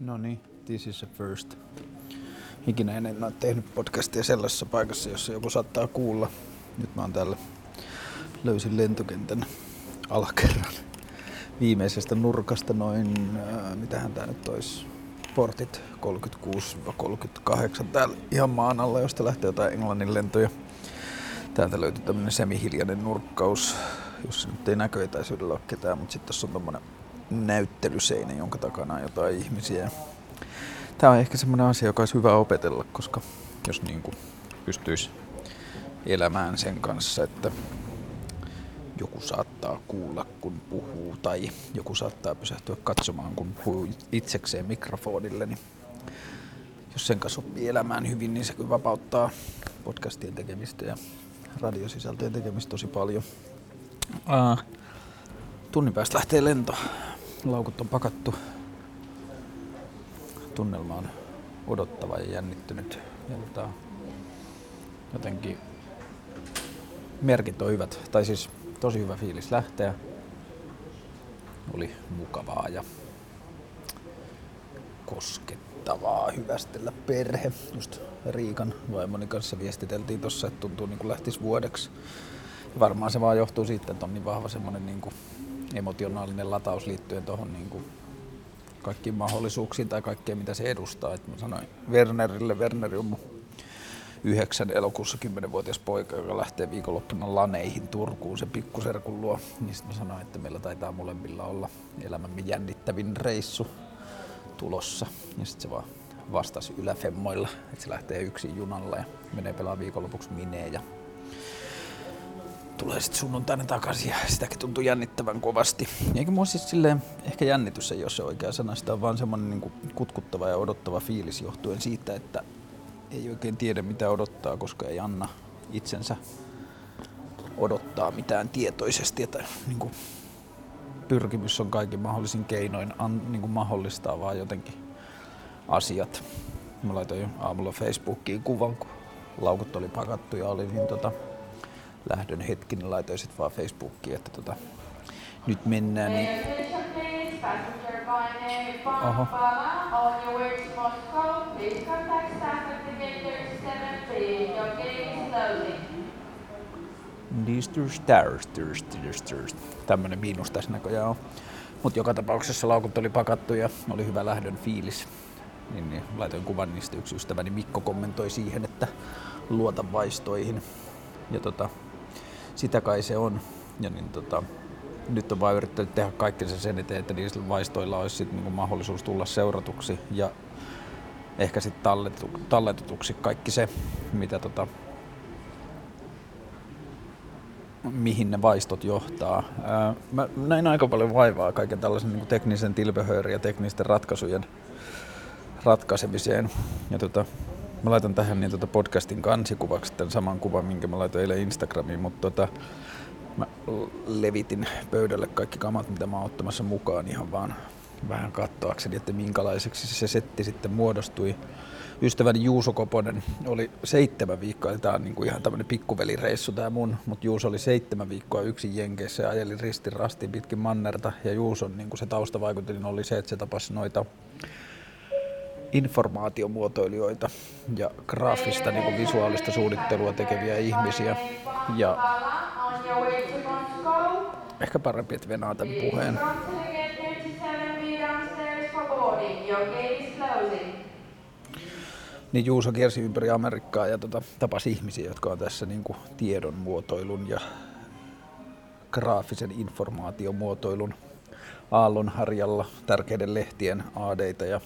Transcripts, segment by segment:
No niin, this is a first. Ikinä en ole tehnyt podcastia sellaisessa paikassa, jossa joku saattaa kuulla. Nyt mä oon täällä löysin lentokentän alakerran viimeisestä nurkasta noin, äh, mitähän tää nyt olisi, portit 36-38 täällä ihan maan alla, josta lähtee jotain Englannin lentoja. Täältä löytyy tämmönen semihiljainen nurkkaus, jossa nyt ei näköetäisyydellä ole ketään, mutta sitten tässä on tommonen näyttelyseinä, jonka takana on jotain ihmisiä. Tämä on ehkä semmoinen asia, joka olisi hyvä opetella, koska jos niin kuin pystyisi elämään sen kanssa, että joku saattaa kuulla, kun puhuu, tai joku saattaa pysähtyä katsomaan, kun puhuu itsekseen mikrofonille, niin jos sen kanssa oppii elämään hyvin, niin se kyllä vapauttaa podcastien tekemistä ja radiosisältöjen tekemistä tosi paljon. Uh, tunnin päästä lähtee lento. Laukut on pakattu. Tunnelma on odottava ja jännittynyt. Ja tota, jotenkin merkit on hyvät. Tai siis tosi hyvä fiilis lähteä. Oli mukavaa ja koskettavaa hyvästellä perhe. Just Riikan vaimoni kanssa viestiteltiin tossa, että tuntuu niin kuin lähtisi vuodeksi. Varmaan se vaan johtuu siitä, että on niin vahva semmoinen niin kuin emotionaalinen lataus liittyen tuohon niin kaikkiin mahdollisuuksiin tai kaikkeen mitä se edustaa. Et mä sanoin Wernerille, Werneri on mun yhdeksän elokuussa 10-vuotias poika, joka lähtee viikonloppuna laneihin Turkuun se pikkuserkun luo. Niin sitten mä sanoin, että meillä taitaa molemmilla olla elämämme jännittävin reissu tulossa. Ja sitten se vaan vastasi yläfemmoilla, että se lähtee yksin junalla ja menee pelaa viikonlopuksi mineen ja tulee sitten sunnuntaina takaisin ja sitäkin tuntuu jännittävän kovasti. Eikä mua siis silleen, ehkä jännitys ei ole se oikea sana, sitä on vaan semmoinen niin kutkuttava ja odottava fiilis johtuen siitä, että ei oikein tiedä mitä odottaa, koska ei anna itsensä odottaa mitään tietoisesti. Että niin kuin, pyrkimys on kaikin mahdollisin keinoin an, niin kuin mahdollistaa vaan jotenkin asiat. Mä laitoin aamulla Facebookiin kuvan, kun laukut oli pakattu ja oli niin tota, lähdön hetki, niin laitoin sitten vaan Facebookiin, että tota, nyt mennään. Niin... Oho. Tämmönen miinus tässä näköjään on. Mutta joka tapauksessa laukut oli pakattu ja oli hyvä lähdön fiilis. Niin, niin laitoin kuvan niistä yksi ystäväni Mikko kommentoi siihen, että luota vaistoihin. Ja tota, sitä kai se on. Ja niin tota, nyt on vain yrittänyt tehdä kaikki se sen eteen, että niillä vaistoilla olisi sit niinku mahdollisuus tulla seuratuksi ja ehkä sitten talletu, talletutuksi kaikki se, mitä tota, mihin ne vaistot johtaa. Ää, mä näin aika paljon vaivaa kaiken tällaisen niin teknisen tilpehöörin ja teknisten ratkaisujen ratkaisemiseen. Ja tota, Mä laitan tähän niin tota podcastin kansikuvaksi tämän saman kuvan, minkä mä laitoin eilen Instagramiin, mutta tota, mä levitin pöydälle kaikki kamat, mitä mä oon ottamassa mukaan ihan vaan vähän kattoakseni, että minkälaiseksi se setti sitten muodostui. Ystäväni Juuso Koponen oli seitsemän viikkoa, eli tää on niinku ihan tämmönen pikkuvelireissu tää mun, mutta Juuso oli seitsemän viikkoa yksin Jenkeissä ja ajeli ristin rastin pitkin mannerta, ja Juuson niinku se taustavaikutin oli se, että se tapasi noita informaatiomuotoilijoita ja graafista niin visuaalista suunnittelua tekeviä ihmisiä. Ja ehkä parempi, että venaa tämän puheen. Niin Juuso kiersi ympäri Amerikkaa ja tota, tapasi ihmisiä, jotka on tässä niin kuin tiedon muotoilun ja graafisen informaatiomuotoilun aallonharjalla tärkeiden lehtien aadeita ja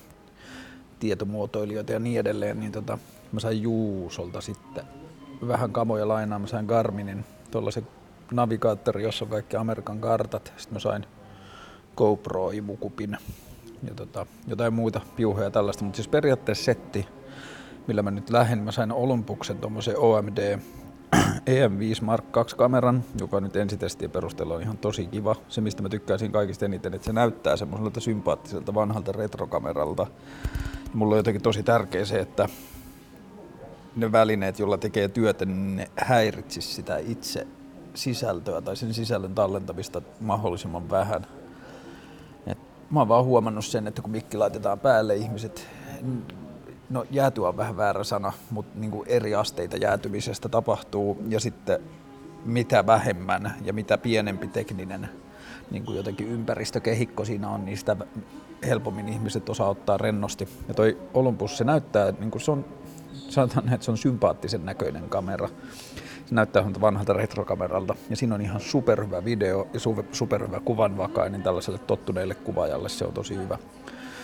tietomuotoilijoita ja niin edelleen, niin tota, mä sain Juusolta sitten vähän kamoja lainaa. Mä sain Garminin tuollaisen navigaattori, jossa on kaikki Amerikan kartat. Sitten mä sain GoPro-imukupin ja tota, jotain muita piuheja tällaista. Mutta siis periaatteessa setti, millä mä nyt lähden, mä sain Olympuksen tuommoisen OMD EM5 Mark II kameran, joka nyt ensitestien perusteella on ihan tosi kiva. Se, mistä mä tykkäisin kaikista eniten, että se näyttää semmoiselta sympaattiselta vanhalta retrokameralta. Mulla on jotenkin tosi tärkeä se, että ne välineet, joilla tekee työtä, niin ne häiritsisi sitä itse sisältöä tai sen sisällön tallentamista mahdollisimman vähän. Et mä oon vaan huomannut sen, että kun mikki laitetaan päälle, ihmiset, no jäätyä on vähän väärä sana, mutta niin eri asteita jäätymisestä tapahtuu ja sitten mitä vähemmän ja mitä pienempi tekninen niin kuin jotenkin ympäristökehikko siinä on, niin sitä helpommin ihmiset osaa ottaa rennosti. Ja toi Olympus, se näyttää, niin kuin se on, sanotaan, että se on sympaattisen näköinen kamera. Se näyttää vanhalta retrokameralta ja siinä on ihan superhyvä video ja superhyvä kuvanvakainen tällaiselle tottuneelle kuvaajalle, se on tosi hyvä.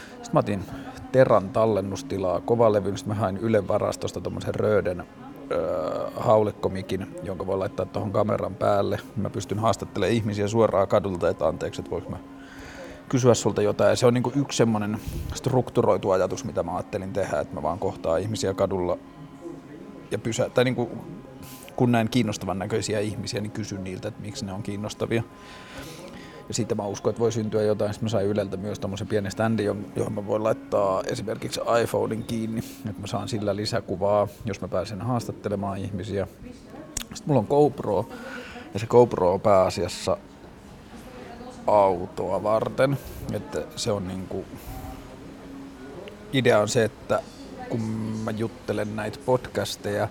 Sitten mä otin Teran tallennustilaa kovalevyn, sitten mä hain Yle varastosta tuommoisen Röden haulikkomikin, jonka voi laittaa tuohon kameran päälle. Mä pystyn haastattelemaan ihmisiä suoraan kadulta, että anteeksi, että voiko mä kysyä sulta jotain. Ja se on niin yksi semmoinen strukturoitu ajatus, mitä mä ajattelin tehdä, että mä vaan kohtaan ihmisiä kadulla ja pysä, tai niin kuin, kun näen kiinnostavan näköisiä ihmisiä, niin kysyn niiltä, että miksi ne on kiinnostavia. Ja siitä mä uskon, että voi syntyä jotain. Sitten mä sain Yleltä myös tämmöisen pienen standin, johon mä voin laittaa esimerkiksi iPhonein kiinni, että mä saan sillä lisäkuvaa, jos mä pääsen haastattelemaan ihmisiä. Sitten mulla on GoPro, ja se GoPro on pääasiassa autoa varten. Että se on niinku... Idea on se, että kun mä juttelen näitä podcasteja,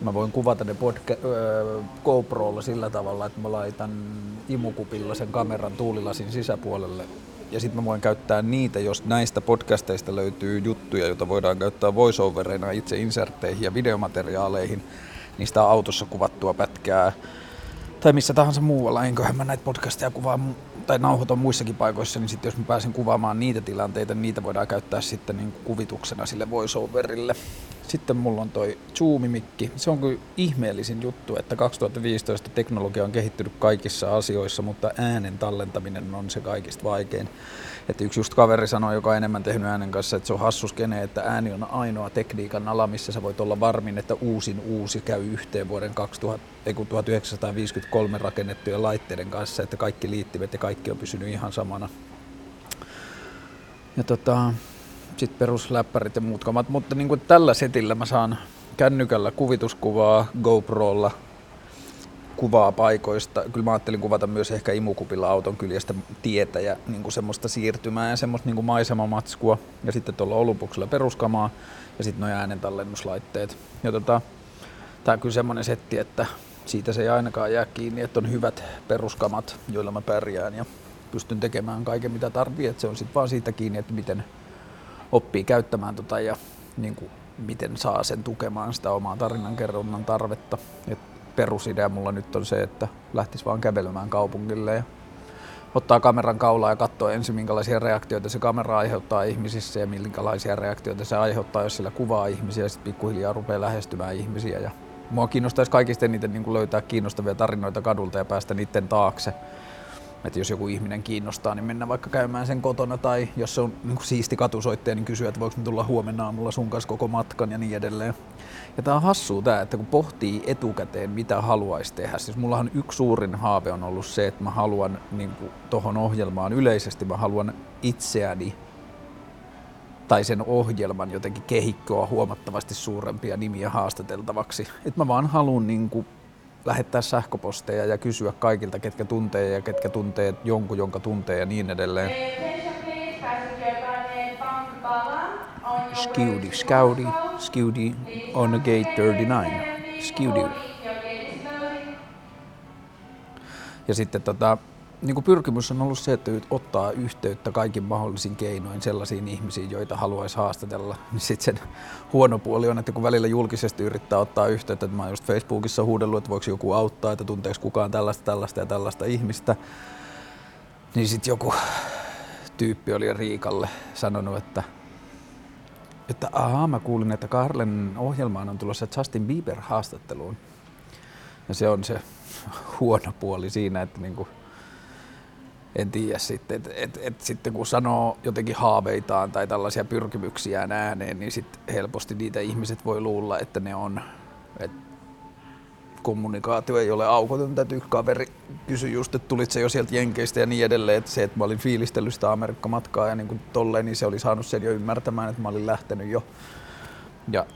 Mä voin kuvata ne podca- GoProlla sillä tavalla, että mä laitan imukupilla sen kameran tuulilasin sisäpuolelle. Ja sitten mä voin käyttää niitä, jos näistä podcasteista löytyy juttuja, joita voidaan käyttää voiceoverina itse insertteihin ja videomateriaaleihin, niistä autossa kuvattua pätkää tai missä tahansa muualla, enköhän mä näitä podcasteja kuvaa tai nauhoitan muissakin paikoissa, niin sitten jos mä pääsen kuvaamaan niitä tilanteita, niin niitä voidaan käyttää sitten niin kuvituksena sille voiceoverille. Sitten mulla on toi Zoom-mikki. Se on kyllä ihmeellisin juttu, että 2015 teknologia on kehittynyt kaikissa asioissa, mutta äänen tallentaminen on se kaikista vaikein. Että yksi just kaveri sanoi, joka on enemmän tehnyt äänen kanssa, että se on hassuskene, että ääni on ainoa tekniikan ala, missä sä voit olla varmin, että uusin uusi käy yhteen vuoden 2000, 1953 rakennettujen laitteiden kanssa, että kaikki liittimet ja kaikki on pysynyt ihan samana. Ja tota, sitten perusläppärit ja muut kamat, mutta niin kuin tällä setillä mä saan kännykällä kuvituskuvaa, GoProlla kuvaa paikoista. Kyllä mä ajattelin kuvata myös ehkä imukupilla auton kyljestä tietä ja niin kuin semmoista siirtymää ja semmoista niin kuin maisemamatskua. Ja sitten tuolla olupuksella peruskamaa ja sitten nuo äänentallennuslaitteet. Ja tota, tää on kyllä semmoinen setti, että siitä se ei ainakaan jää kiinni, että on hyvät peruskamat, joilla mä pärjään ja pystyn tekemään kaiken mitä tarvii. Että se on sitten vaan siitä kiinni, että miten oppii käyttämään tota ja niin kuin, miten saa sen tukemaan sitä omaa tarinankerronnan tarvetta. Et perusidea mulla nyt on se, että lähtis vaan kävelemään kaupungille ja ottaa kameran kaulaa ja katsoo ensin minkälaisia reaktioita se kamera aiheuttaa ihmisissä ja minkälaisia reaktioita se aiheuttaa, jos sillä kuvaa ihmisiä ja sitten pikkuhiljaa rupeaa lähestymään ihmisiä. Ja mua kiinnostaisi kaikista eniten niin löytää kiinnostavia tarinoita kadulta ja päästä niiden taakse että jos joku ihminen kiinnostaa, niin mennä vaikka käymään sen kotona tai jos se on niin kuin siisti katusoittaja, niin kysyä, että voiko tulla huomenna aamulla sun kanssa koko matkan ja niin edelleen. Ja tää on hassua tää, että kun pohtii etukäteen, mitä haluaisi tehdä. Siis mullahan yksi suurin haave on ollut se, että mä haluan niin tuohon ohjelmaan yleisesti, mä haluan itseäni tai sen ohjelman jotenkin kehikkoa huomattavasti suurempia nimiä haastateltavaksi. Että mä vaan haluan niin lähettää sähköposteja ja kysyä kaikilta, ketkä tuntee ja ketkä tuntee jonkun, jonka tuntee ja niin edelleen. Skewdy, Scouty, Skewdy on gate 39. Skewdy. Ja sitten tota, niin kuin pyrkimys on ollut se, että ottaa yhteyttä kaikin mahdollisin keinoin sellaisiin ihmisiin, joita haluaisi haastatella. Niin sitten sen huono puoli on, että kun välillä julkisesti yrittää ottaa yhteyttä, että mä oon just Facebookissa huudellut, että voiko joku auttaa, että tunteeko kukaan tällaista, tällaista ja tällaista ihmistä, niin sitten joku tyyppi oli Riikalle sanonut, että että ahaa, mä kuulin, että Karlen ohjelmaan on tulossa Justin Bieber haastatteluun. Ja se on se huono puoli siinä, että niinku, en tiedä sitten, että et, et sitten kun sanoo jotenkin haaveitaan tai tällaisia pyrkimyksiään ääneen, niin sitten helposti niitä ihmiset voi luulla, että ne on, että kommunikaatio ei ole aukotonta, että yksi kaveri kysyi just, että tulit se jo sieltä Jenkeistä ja niin edelleen, että se, että mä olin fiilistellyt sitä Amerikka-matkaa ja niin kuin tolleen, niin se oli saanut sen jo ymmärtämään, että mä olin lähtenyt jo. Ja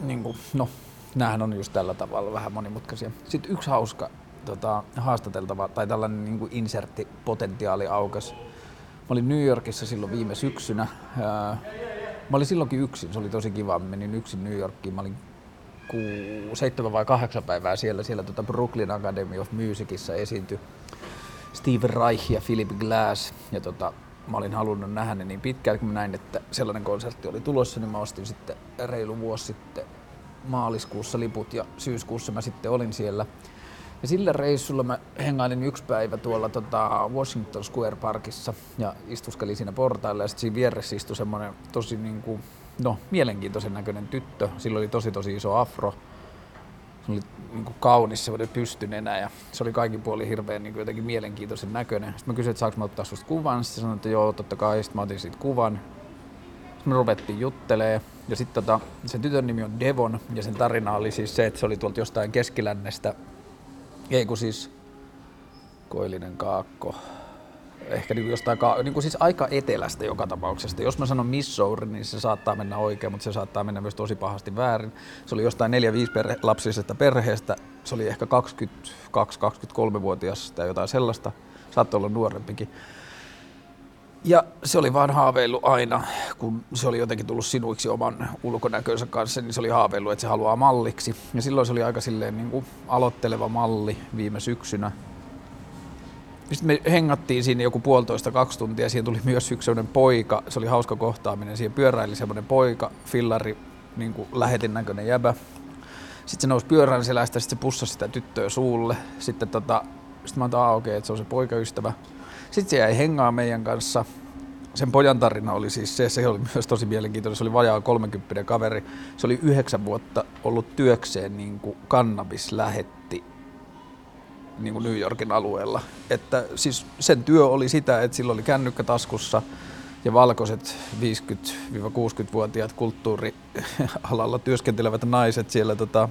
niin kuin, no, näähän on just tällä tavalla vähän monimutkaisia. Sitten yksi hauska tota, haastateltava tai tällainen niin kuin inserttipotentiaali aukas olin New Yorkissa silloin viime syksynä. Mä olin silloinkin yksin, se oli tosi kiva. Mä menin yksin New Yorkiin. Mä olin ku, seitsemän vai kahdeksan päivää siellä. Siellä tota Brooklyn Academy of Musicissa esiintyi Steve Reich ja Philip Glass. Ja tota, mä olin halunnut nähdä ne niin pitkään, kun mä näin, että sellainen konsertti oli tulossa, niin mä ostin sitten reilu vuosi sitten maaliskuussa liput ja syyskuussa mä sitten olin siellä. Ja sillä reissulla mä hengailin yksi päivä tuolla tota Washington Square Parkissa ja istuskelin siinä portailla ja sitten siinä vieressä istui semmoinen tosi niin kuin, no, mielenkiintoisen näköinen tyttö. Sillä oli tosi tosi iso afro. Se oli niin kuin kaunis semmoinen pystynenä ja se oli kaikin puoli hirveän niin kuin jotenkin mielenkiintoisen näköinen. Sitten mä kysyin, että saanko mä ottaa susta kuvan. Sitten sanoin, että joo, totta kai. Sitten mä otin siitä kuvan. Sitten me ruvettiin juttelee. Ja sitten tota, sen tytön nimi on Devon ja sen tarina oli siis se, että se oli tuolta jostain keskilännestä ei kun siis Koillinen Kaakko. Ehkä niin jostain, niin kuin siis aika etelästä joka tapauksesta. Jos mä sanon Missouri, niin se saattaa mennä oikein, mutta se saattaa mennä myös tosi pahasti väärin. Se oli jostain 4-5 perhe, lapsisesta perheestä. Se oli ehkä 22-23-vuotias tai jotain sellaista. Saattoi olla nuorempikin. Ja se oli vaan haaveillut aina, kun se oli jotenkin tullut sinuiksi oman ulkonäkönsä kanssa, niin se oli haaveillut, että se haluaa malliksi. Ja silloin se oli aika silleen niin kuin aloitteleva malli viime syksynä. Sitten me hengattiin siinä joku puolitoista, kaksi tuntia. Siihen tuli myös yksi sellainen poika. Se oli hauska kohtaaminen. Siihen pyöräili semmoinen poika, fillari, niin kuin lähetin näköinen jäbä. Sitten se nousi pyörän selästä, sitten se pussasi sitä tyttöä suulle. Sitten tota, sitten mä oon, okay, että se on se poikaystävä. Sitten se jäi hengaa meidän kanssa. Sen pojan tarina oli siis se, se oli myös tosi mielenkiintoinen. Se oli vajaa 30 kaveri. Se oli yhdeksän vuotta ollut työkseen niin kuin kannabis lähetti niin kuin New Yorkin alueella. Että siis sen työ oli sitä, että sillä oli kännykkä taskussa ja valkoiset 50-60-vuotiaat kulttuurialalla työskentelevät naiset siellä tota,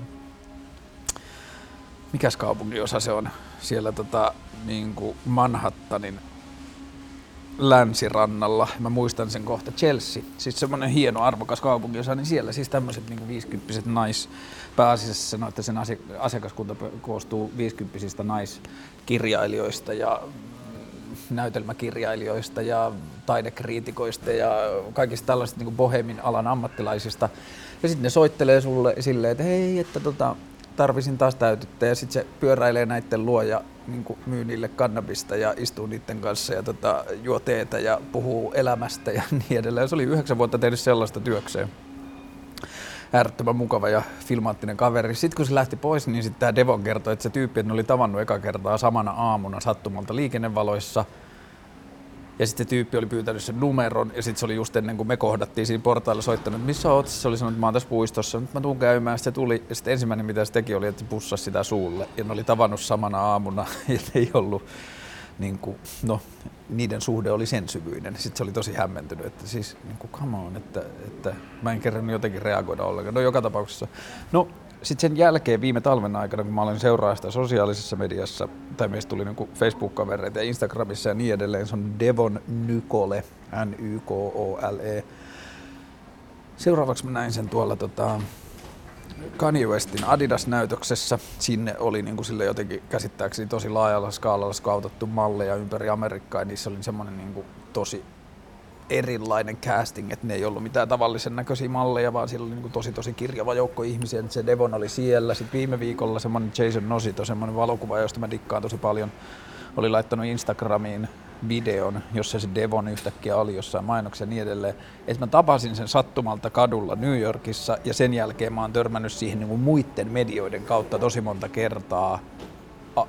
mikäs kaupunginosa se on, siellä tota, niin kuin Manhattanin länsirannalla. Mä muistan sen kohta Chelsea, siis semmoinen hieno arvokas kaupunginosa, niin siellä siis tämmöiset niin 50 nais, pääasiassa sanoi, että sen asiakaskunta koostuu 50 naiskirjailijoista ja näytelmäkirjailijoista ja taidekriitikoista ja kaikista tällaisista niin bohemin alan ammattilaisista. Ja sitten ne soittelee sulle silleen, että hei, että tota, tarvisin taas täytettä ja sitten se pyöräilee näiden luo ja niin myy niille kannabista ja istuu niiden kanssa ja tota, juo teetä ja puhuu elämästä ja niin edelleen. Se oli yhdeksän vuotta tehnyt sellaista työkseen. Äärettömän mukava ja filmaattinen kaveri. Sitten kun se lähti pois, niin sitten tämä Devon kertoi, että se tyyppi oli tavannut eka kertaa samana aamuna sattumalta liikennevaloissa – ja sitten tyyppi oli pyytänyt sen numeron ja sitten se oli just ennen kuin me kohdattiin siinä portailla soittanut, että missä oot? Se oli sanonut, että mä oon tässä puistossa, nyt mä tuun käymään. Sitten se tuli ja sitten ensimmäinen mitä se teki oli, että pussasi sitä suulle ja ne oli tavannut samana aamuna ja ei ollut niin kuin, no, niiden suhde oli sen syvyinen. Sitten se oli tosi hämmentynyt, että siis niin kuin, come on, että, että mä en kerran jotenkin reagoida ollenkaan. No joka tapauksessa. No sitten sen jälkeen viime talven aikana, kun mä olin seuraa sitä sosiaalisessa mediassa, tai meistä tuli niin Facebook-kavereita ja Instagramissa ja niin edelleen, se on Devon Nykole, N-Y-K-O-L-E. Seuraavaksi mä näin sen tuolla tota, Kanye Westin Adidas-näytöksessä. Sinne oli niin kuin sille jotenkin käsittääkseni tosi laajalla skaalalla skautattu malleja ympäri Amerikkaa ja niissä oli semmoinen niin kuin tosi erilainen casting, että ne ei ollut mitään tavallisen näköisiä malleja, vaan siellä oli niin tosi tosi kirjava joukko ihmisiä. Se Devon oli siellä. Sitten viime viikolla semmoinen Jason Nosito, semmoinen valokuva, josta mä dikkaan tosi paljon, oli laittanut Instagramiin videon, jossa se Devon yhtäkkiä oli jossain mainoksessa ja niin edelleen. Että mä tapasin sen sattumalta kadulla New Yorkissa ja sen jälkeen mä oon törmännyt siihen niin kuin muiden medioiden kautta tosi monta kertaa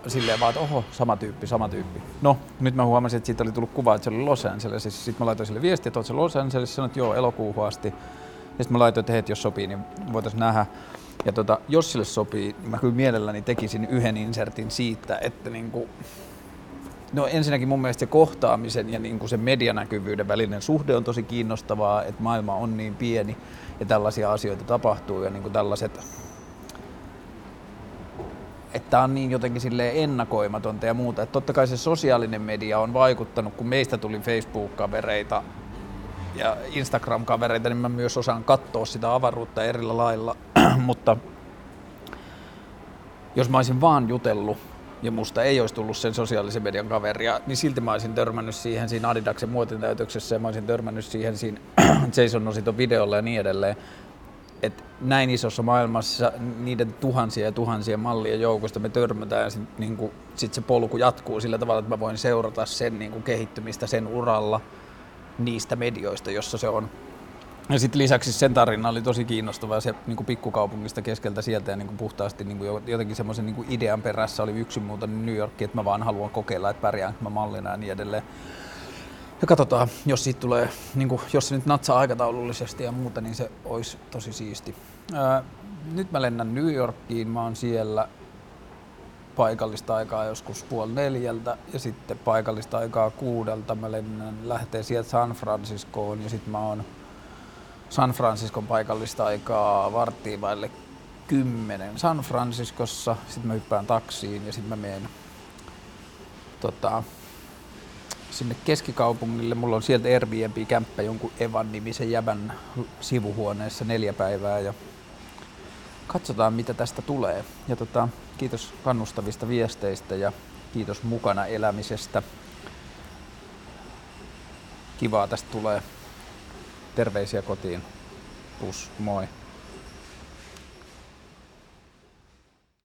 silleen vaan, että oho, sama tyyppi, sama tyyppi. No, nyt mä huomasin, että siitä oli tullut kuva, että se oli Los Angeles. Sitten mä laitoin sille viestiä, että oot se Los Angeles, sanoin, että joo, elokuuhun asti. Ja sitten mä laitoin, että hei, jos sopii, niin voitaisiin nähdä. Ja tota, jos sille sopii, niin mä kyllä mielelläni tekisin yhden insertin siitä, että niinku, No ensinnäkin mun mielestä se kohtaamisen ja niin kuin medianäkyvyyden välinen suhde on tosi kiinnostavaa, että maailma on niin pieni ja tällaisia asioita tapahtuu ja niin kuin tällaiset että on niin jotenkin sille ennakoimatonta ja muuta. Että totta kai se sosiaalinen media on vaikuttanut, kun meistä tuli Facebook-kavereita ja Instagram-kavereita, niin mä myös osaan katsoa sitä avaruutta erillä lailla. Mutta jos mä olisin vaan jutellut ja musta ei olisi tullut sen sosiaalisen median kaveria, niin silti mä olisin törmännyt siihen siinä Adidaksen muotintäytöksessä ja mä olisin törmännyt siihen siinä Jason Ositon videolla ja niin edelleen. Et näin isossa maailmassa niiden tuhansia ja tuhansia mallien joukosta me törmätään ja sitten niin sit se polku jatkuu sillä tavalla, että mä voin seurata sen niin kuin kehittymistä sen uralla niistä medioista, jossa se on ja sitten lisäksi sen tarina oli tosi kiinnostava se niin kuin pikkukaupungista keskeltä sieltä ja niin kuin puhtaasti niin kuin jotenkin semmoisen niin idean perässä oli yksin muuta New York, että mä vaan haluan kokeilla, että pärjään mä mallina ja niin edelleen. Ja katsotaan, jos siitä tulee, niin kuin, jos se nyt natsaa aikataulullisesti ja muuta, niin se olisi tosi siisti. Ää, nyt mä lennän New Yorkiin, mä oon siellä paikallista aikaa joskus puoli neljältä ja sitten paikallista aikaa kuudelta mä lennän, lähtee sieltä San Franciscoon ja sitten mä oon San Franciscon paikallista aikaa varttiin vaille kymmenen San Franciscossa. Sitten mä hyppään taksiin ja sitten mä menen tota, sinne keskikaupungille. Mulla on sieltä Airbnb-kämppä jonkun Evan nimisen jävän sivuhuoneessa neljä päivää ja katsotaan mitä tästä tulee. Ja tota, kiitos kannustavista viesteistä ja kiitos mukana elämisestä. Kivaa tästä tulee. Terveisiä kotiin. Pus, moi.